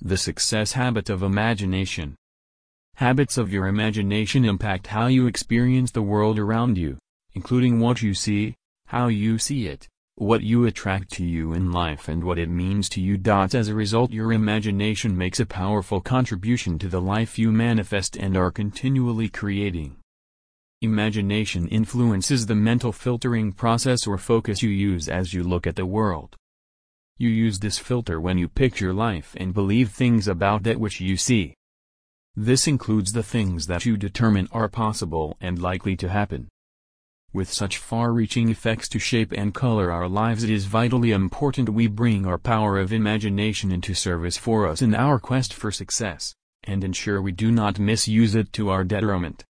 The success habit of imagination. Habits of your imagination impact how you experience the world around you, including what you see, how you see it, what you attract to you in life and what it means to you. As a result your imagination makes a powerful contribution to the life you manifest and are continually creating. Imagination influences the mental filtering process or focus you use as you look at the world. You use this filter when you picture life and believe things about that which you see. This includes the things that you determine are possible and likely to happen. With such far-reaching effects to shape and color our lives it is vitally important we bring our power of imagination into service for us in our quest for success, and ensure we do not misuse it to our detriment.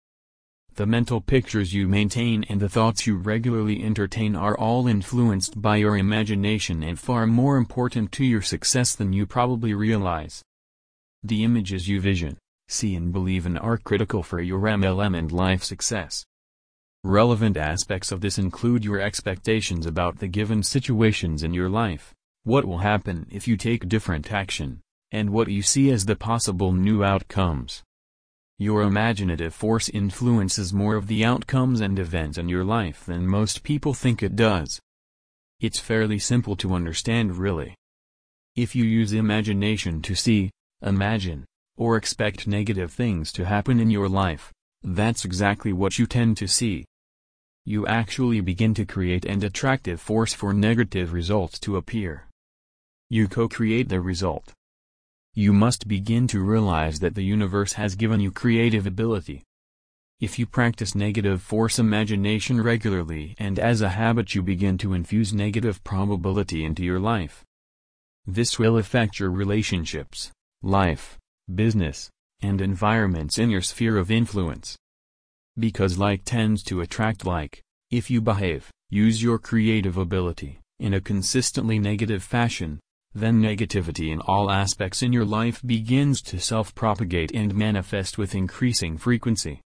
The mental pictures you maintain and the thoughts you regularly entertain are all influenced by your imagination and far more important to your success than you probably realize. The images you vision, see and believe in are critical for your MLM and life success. Relevant aspects of this include your expectations about the given situations in your life, what will happen if you take different action, and what you see as the possible new outcomes. Your imaginative force influences more of the outcomes and events in your life than most people think it does. It's fairly simple to understand really. If you use imagination to see, imagine, or expect negative things to happen in your life, that's exactly what you tend to see. You actually begin to create an attractive force for negative results to appear. You co-create the result. You must begin to realize that the universe has given you creative ability. If you practice negative force imagination regularly and as a habit you begin to infuse negative probability into your life. This will affect your relationships, life, business, and environments in your sphere of influence. Because like tends to attract like, if you behave, use your creative ability, in a consistently negative fashion, then negativity in all aspects in your life begins to self-propagate and manifest with increasing frequency.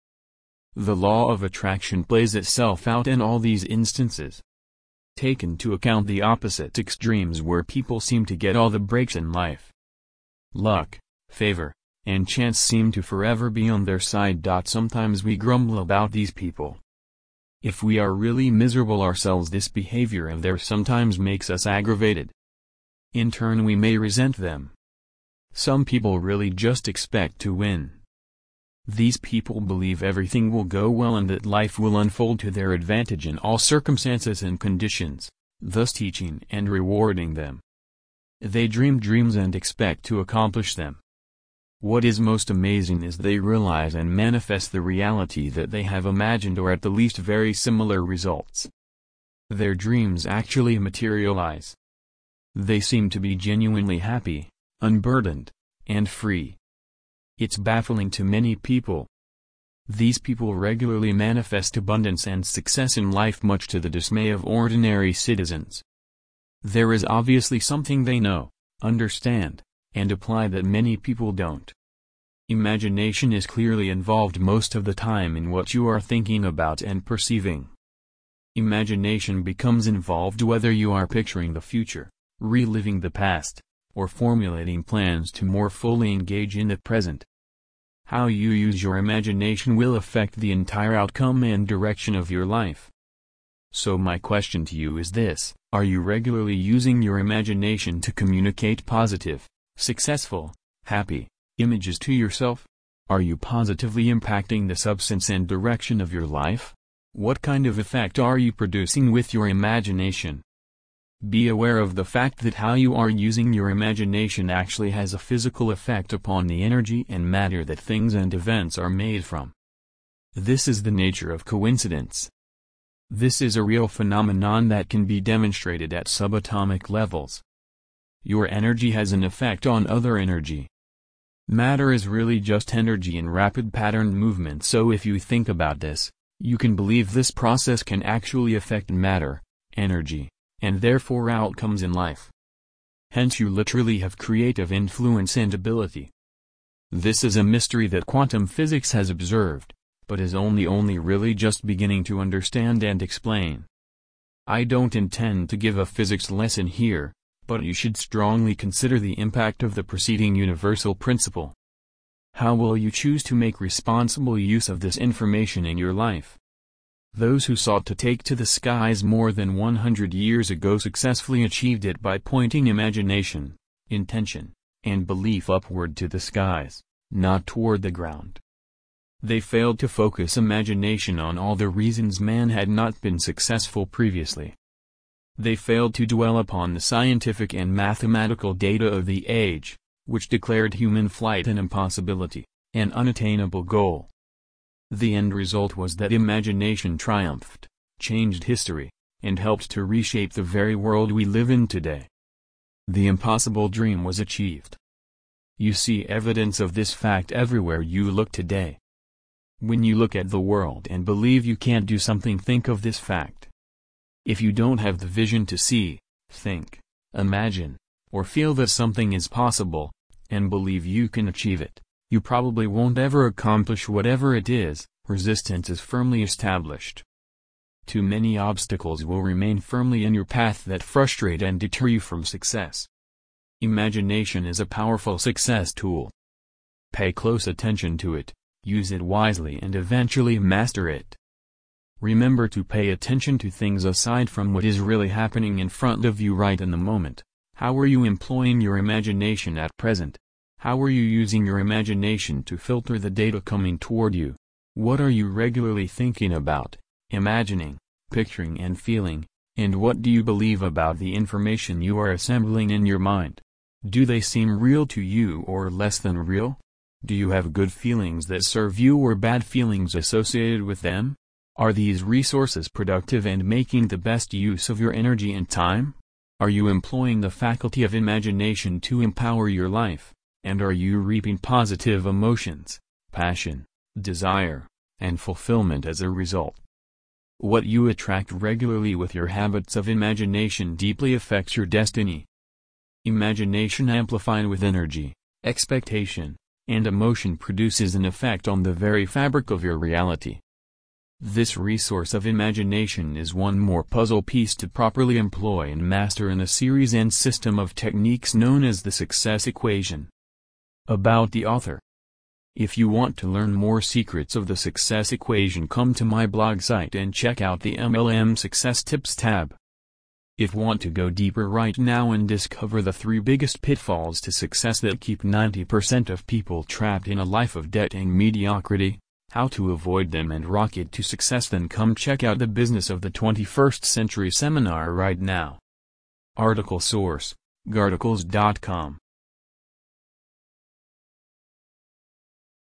The law of attraction plays itself out in all these instances. Take into account the opposite extremes where people seem to get all the breaks in life. Luck, favor, and chance seem to forever be on their side. Sometimes we grumble about these people. If we are really miserable ourselves this behavior of theirs sometimes makes us aggravated. In turn we may resent them. Some people really just expect to win. These people believe everything will go well and that life will unfold to their advantage in all circumstances and conditions, thus teaching and rewarding them. They dream dreams and expect to accomplish them. What is most amazing is they realize and manifest the reality that they have imagined or at the least very similar results. Their dreams actually materialize. They seem to be genuinely happy, unburdened, and free. It's baffling to many people. These people regularly manifest abundance and success in life much to the dismay of ordinary citizens. There is obviously something they know, understand, and apply that many people don't. Imagination is clearly involved most of the time in what you are thinking about and perceiving. Imagination becomes involved whether you are picturing the future, reliving the past, or formulating plans to more fully engage in the present. How you use your imagination will affect the entire outcome and direction of your life. So my question to you is this, are you regularly using your imagination to communicate positive, successful, happy, images to yourself? Are you positively impacting the substance and direction of your life? What kind of effect are you producing with your imagination? Be aware of the fact that how you are using your imagination actually has a physical effect upon the energy and matter that things and events are made from. This is the nature of coincidence. This is a real phenomenon that can be demonstrated at subatomic levels. Your energy has an effect on other energy. Matter is really just energy in rapid patterned movement so if you think about this, you can believe this process can actually affect matter, energy, and therefore outcomes in life. Hence you literally have creative influence and ability. This is a mystery that quantum physics has observed, but is only only really just beginning to understand and explain. I don't intend to give a physics lesson here, but you should strongly consider the impact of the preceding universal principle. How will you choose to make responsible use of this information in your life? Those who sought to take to the skies more than 100 years ago successfully achieved it by pointing imagination, intention, and belief upward to the skies, not toward the ground. They failed to focus imagination on all the reasons man had not been successful previously. They failed to dwell upon the scientific and mathematical data of the age, which declared human flight an impossibility, an unattainable goal. The end result was that imagination triumphed, changed history, and helped to reshape the very world we live in today. The impossible dream was achieved. You see evidence of this fact everywhere you look today. When you look at the world and believe you can't do something think of this fact. If you don't have the vision to see, think, imagine, or feel that something is possible, and believe you can achieve it, you probably won't ever accomplish whatever it is, resistance is firmly established. Too many obstacles will remain firmly in your path that frustrate and deter you from success. Imagination is a powerful success tool. Pay close attention to it, use it wisely and eventually master it. Remember to pay attention to things aside from what is really happening in front of you right in the moment. How are you employing your imagination at present? How are you using your imagination to filter the data coming toward you? What are you regularly thinking about, imagining, picturing and feeling, and what do you believe about the information you are assembling in your mind? Do they seem real to you or less than real? Do you have good feelings that serve you or bad feelings associated with them? Are these resources productive and making the best use of your energy and time? Are you employing the faculty of imagination to empower your life? And are you reaping positive emotions, passion, desire, and fulfillment as a result? What you attract regularly with your habits of imagination deeply affects your destiny. Imagination amplified with energy, expectation, and emotion produces an effect on the very fabric of your reality. This resource of imagination is one more puzzle piece to properly employ and master in a series and system of techniques known as the success equation. About the author. If you want to learn more secrets of the success equation come to my blog site and check out the MLM Success Tips tab. If want to go deeper right now and discover the three biggest pitfalls to success that keep 90% of people trapped in a life of debt and mediocrity, how to avoid them and rocket to success then come check out the Business of the 21st Century seminar right now. Article source, goarticles.com